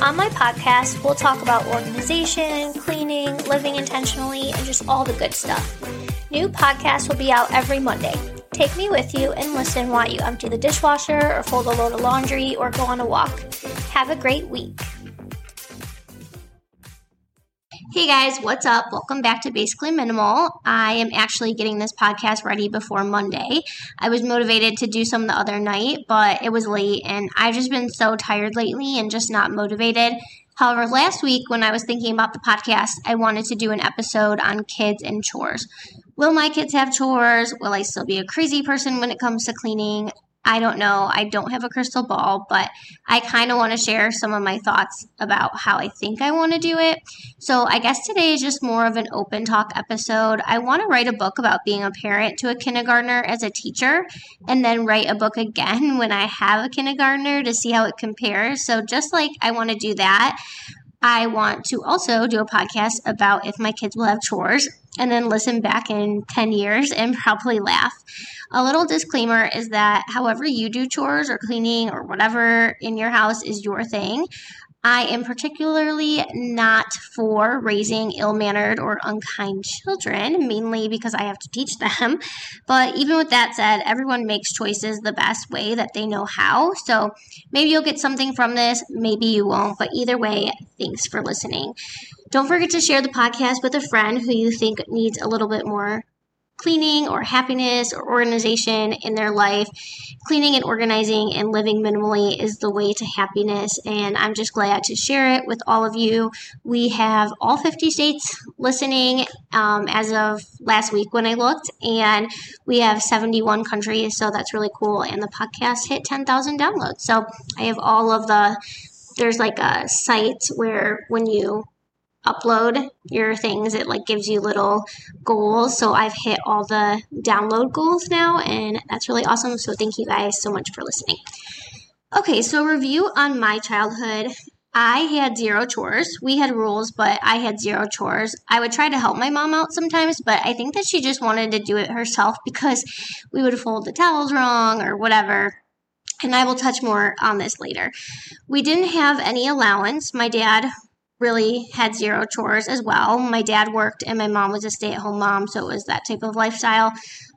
On my podcast, we'll talk about organization, cleaning, living intentionally, and just all the good stuff. New podcasts will be out every Monday. Take me with you and listen while you empty the dishwasher or fold a load of laundry or go on a walk. Have a great week. Hey guys, what's up? Welcome back to Basically Minimal. I am actually getting this podcast ready before Monday. I was motivated to do some the other night, but it was late and I've just been so tired lately and just not motivated. However, last week when I was thinking about the podcast, I wanted to do an episode on kids and chores. Will my kids have chores? Will I still be a crazy person when it comes to cleaning? I don't know. I don't have a crystal ball, but I kind of want to share some of my thoughts about how I think I want to do it. So I guess today is just more of an open talk episode. I want to write a book about being a parent to a kindergartner as a teacher, and then write a book again when I have a kindergartner to see how it compares. So just like I want to do that, I want to also do a podcast about if my kids will have chores and then listen back in 10 years and probably laugh. A little disclaimer is that however you do chores or cleaning or whatever in your house is your thing. I am particularly not for raising ill mannered or unkind children, mainly because I have to teach them. But even with that said, everyone makes choices the best way that they know how. So maybe you'll get something from this, maybe you won't. But either way, thanks for listening. Don't forget to share the podcast with a friend who you think needs a little bit more cleaning or happiness or organization in their life. Cleaning and organizing and living minimally is the way to happiness, and I'm just glad to share it with all of you. We have all 50 states listening um, as of last week when I looked, and we have 71 countries, so that's really cool. And the podcast hit 10,000 downloads. So I have all of the there's like a site where when you upload your things it like gives you little goals so i've hit all the download goals now and that's really awesome so thank you guys so much for listening okay so review on my childhood I had zero chores. We had rules, but I had zero chores. I would try to help my mom out sometimes, but I think that she just wanted to do it herself because we would fold the towels wrong or whatever. And I will touch more on this later. We didn't have any allowance. My dad really had zero chores as well. My dad worked and my mom was a stay at home mom, so it was that type of lifestyle.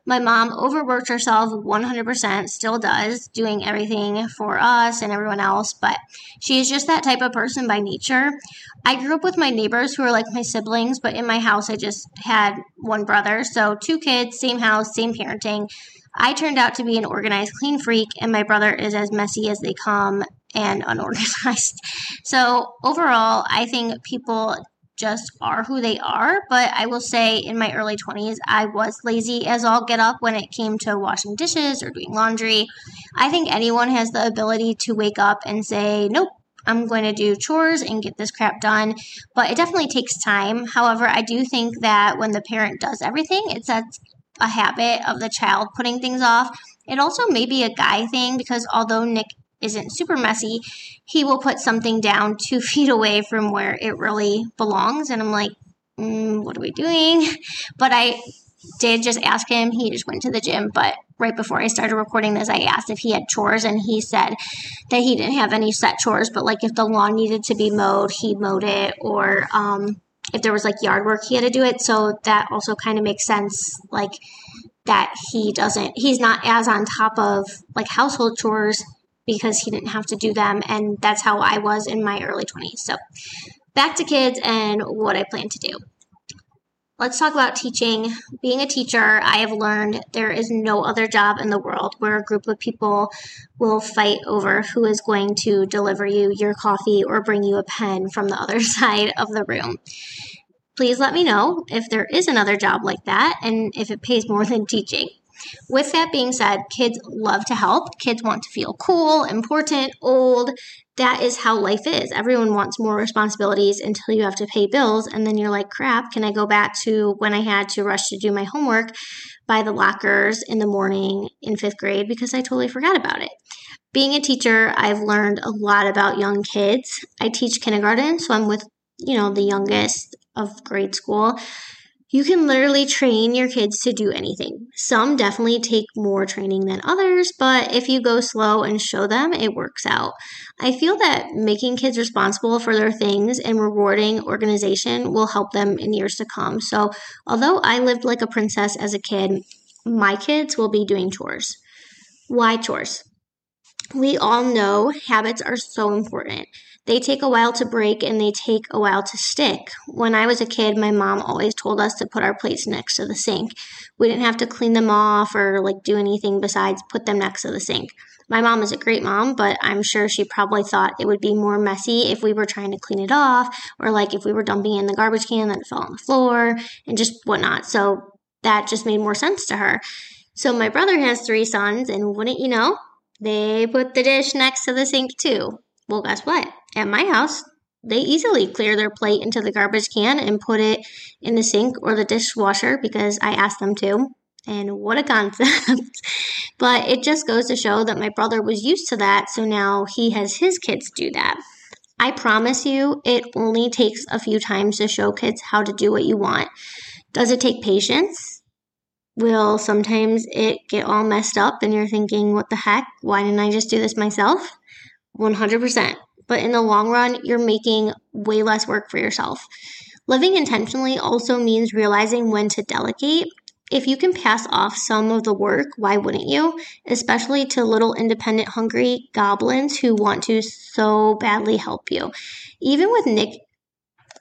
My mom overworked herself 100%, still does, doing everything for us and everyone else, but she is just that type of person by nature. I grew up with my neighbors who are like my siblings, but in my house I just had one brother. So two kids, same house, same parenting. I turned out to be an organized, clean freak, and my brother is as messy as they come and unorganized. So, overall, I think people just are who they are. But I will say, in my early 20s, I was lazy as all get up when it came to washing dishes or doing laundry. I think anyone has the ability to wake up and say, nope. I'm going to do chores and get this crap done, but it definitely takes time. However, I do think that when the parent does everything, it sets a habit of the child putting things off. It also may be a guy thing because although Nick isn't super messy, he will put something down two feet away from where it really belongs. And I'm like, mm, what are we doing? But I did just ask him. He just went to the gym. But right before I started recording this, I asked if he had chores, and he said that he didn't have any set chores, but like if the lawn needed to be mowed, he mowed it, or um, if there was like yard work, he had to do it. So that also kind of makes sense. Like, that he doesn't he's not as on top of like household chores because he didn't have to do them. And that's how I was in my early 20s. So back to kids and what I plan to do. Let's talk about teaching. Being a teacher, I have learned there is no other job in the world where a group of people will fight over who is going to deliver you your coffee or bring you a pen from the other side of the room. Please let me know if there is another job like that and if it pays more than teaching. With that being said, kids love to help. Kids want to feel cool, important, old. that is how life is. Everyone wants more responsibilities until you have to pay bills. And then you're like, crap, can I go back to when I had to rush to do my homework by the lockers in the morning in fifth grade because I totally forgot about it? Being a teacher, I've learned a lot about young kids. I teach kindergarten, so I'm with, you know, the youngest of grade school. You can literally train your kids to do anything. Some definitely take more training than others, but if you go slow and show them, it works out. I feel that making kids responsible for their things and rewarding organization will help them in years to come. So, although I lived like a princess as a kid, my kids will be doing chores. Why chores? We all know habits are so important. They take a while to break and they take a while to stick. When I was a kid, my mom always told us to put our plates next to the sink. We didn't have to clean them off or like do anything besides put them next to the sink. My mom is a great mom, but I'm sure she probably thought it would be more messy if we were trying to clean it off or like if we were dumping in the garbage can that fell on the floor and just whatnot. So that just made more sense to her. So my brother has three sons, and wouldn't you know, they put the dish next to the sink too. Well, guess what? At my house, they easily clear their plate into the garbage can and put it in the sink or the dishwasher because I asked them to. And what a concept. but it just goes to show that my brother was used to that, so now he has his kids do that. I promise you, it only takes a few times to show kids how to do what you want. Does it take patience? Will sometimes it get all messed up and you're thinking, what the heck? Why didn't I just do this myself? 100%. But in the long run, you're making way less work for yourself. Living intentionally also means realizing when to delegate. If you can pass off some of the work, why wouldn't you? Especially to little independent, hungry goblins who want to so badly help you. Even with Nick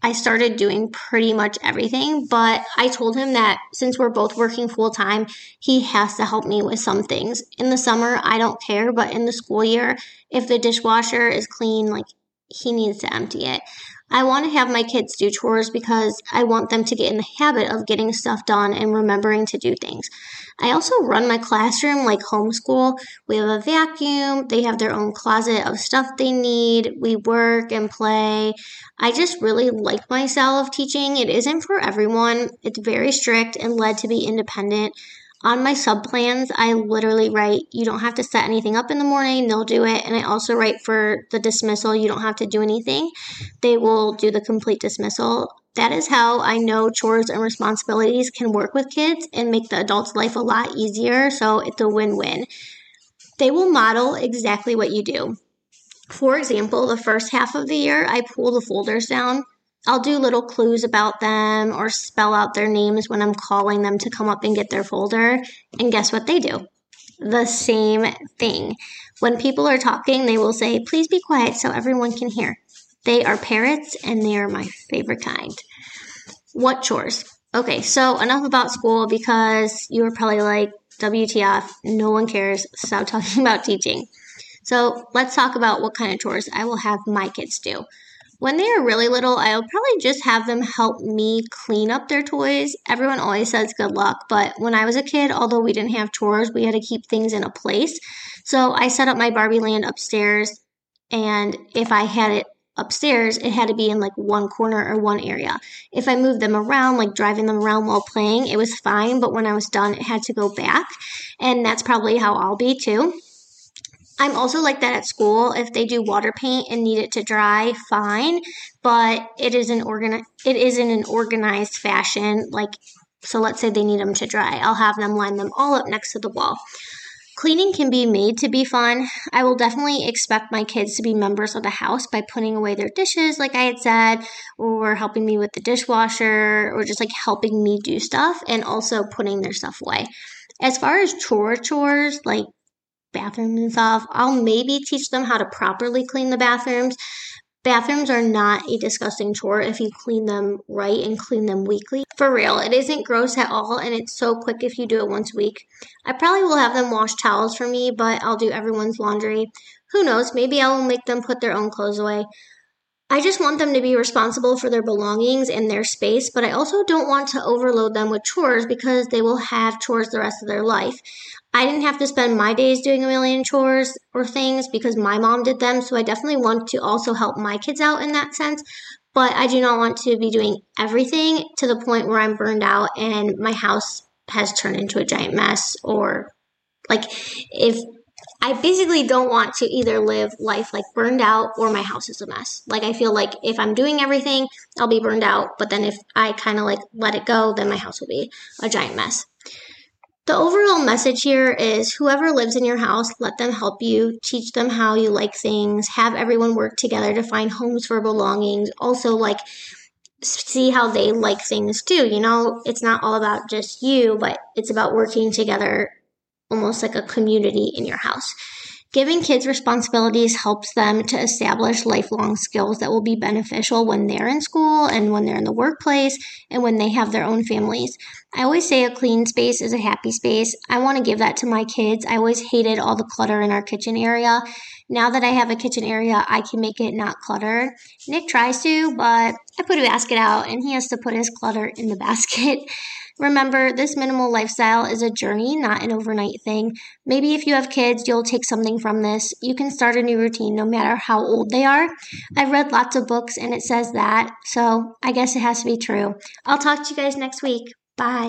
I started doing pretty much everything, but I told him that since we're both working full time, he has to help me with some things. In the summer, I don't care, but in the school year, if the dishwasher is clean, like he needs to empty it. I want to have my kids do chores because I want them to get in the habit of getting stuff done and remembering to do things. I also run my classroom like homeschool. We have a vacuum, they have their own closet of stuff they need, we work and play. I just really like my style of teaching. It isn't for everyone, it's very strict and led to be independent on my sub plans, I literally write, you don't have to set anything up in the morning, they'll do it. And I also write for the dismissal, you don't have to do anything. They will do the complete dismissal. That is how I know chores and responsibilities can work with kids and make the adult's life a lot easier. So it's a win win. They will model exactly what you do. For example, the first half of the year, I pull the folders down I'll do little clues about them or spell out their names when I'm calling them to come up and get their folder. And guess what they do? The same thing. When people are talking, they will say, Please be quiet so everyone can hear. They are parrots and they are my favorite kind. What chores? Okay, so enough about school because you were probably like, WTF, no one cares. Stop talking about teaching. So let's talk about what kind of chores I will have my kids do. When they are really little, I'll probably just have them help me clean up their toys. Everyone always says good luck, but when I was a kid, although we didn't have chores, we had to keep things in a place. So I set up my Barbie land upstairs, and if I had it upstairs, it had to be in like one corner or one area. If I moved them around, like driving them around while playing, it was fine, but when I was done, it had to go back. And that's probably how I'll be too. I'm also like that at school. If they do water paint and need it to dry, fine. But it is an organ it is in an organized fashion. Like so let's say they need them to dry. I'll have them line them all up next to the wall. Cleaning can be made to be fun. I will definitely expect my kids to be members of the house by putting away their dishes, like I had said, or helping me with the dishwasher, or just like helping me do stuff and also putting their stuff away. As far as chore chores, like bathrooms off. I'll maybe teach them how to properly clean the bathrooms. Bathrooms are not a disgusting chore if you clean them right and clean them weekly. For real, it isn't gross at all and it's so quick if you do it once a week. I probably will have them wash towels for me, but I'll do everyone's laundry. Who knows, maybe I will make them put their own clothes away. I just want them to be responsible for their belongings and their space, but I also don't want to overload them with chores because they will have chores the rest of their life. I didn't have to spend my days doing a million chores or things because my mom did them, so I definitely want to also help my kids out in that sense. But I do not want to be doing everything to the point where I'm burned out and my house has turned into a giant mess or like if I basically don't want to either live life like burned out or my house is a mess. Like I feel like if I'm doing everything, I'll be burned out, but then if I kind of like let it go, then my house will be a giant mess. The overall message here is whoever lives in your house, let them help you, teach them how you like things, have everyone work together to find homes for belongings. Also like see how they like things too. You know, it's not all about just you, but it's about working together almost like a community in your house. Giving kids responsibilities helps them to establish lifelong skills that will be beneficial when they're in school and when they're in the workplace and when they have their own families. I always say a clean space is a happy space. I want to give that to my kids. I always hated all the clutter in our kitchen area. Now that I have a kitchen area, I can make it not cluttered. Nick tries to, but I put a basket out and he has to put his clutter in the basket. Remember, this minimal lifestyle is a journey, not an overnight thing. Maybe if you have kids, you'll take something from this. You can start a new routine no matter how old they are. I've read lots of books and it says that, so I guess it has to be true. I'll talk to you guys next week. Bye.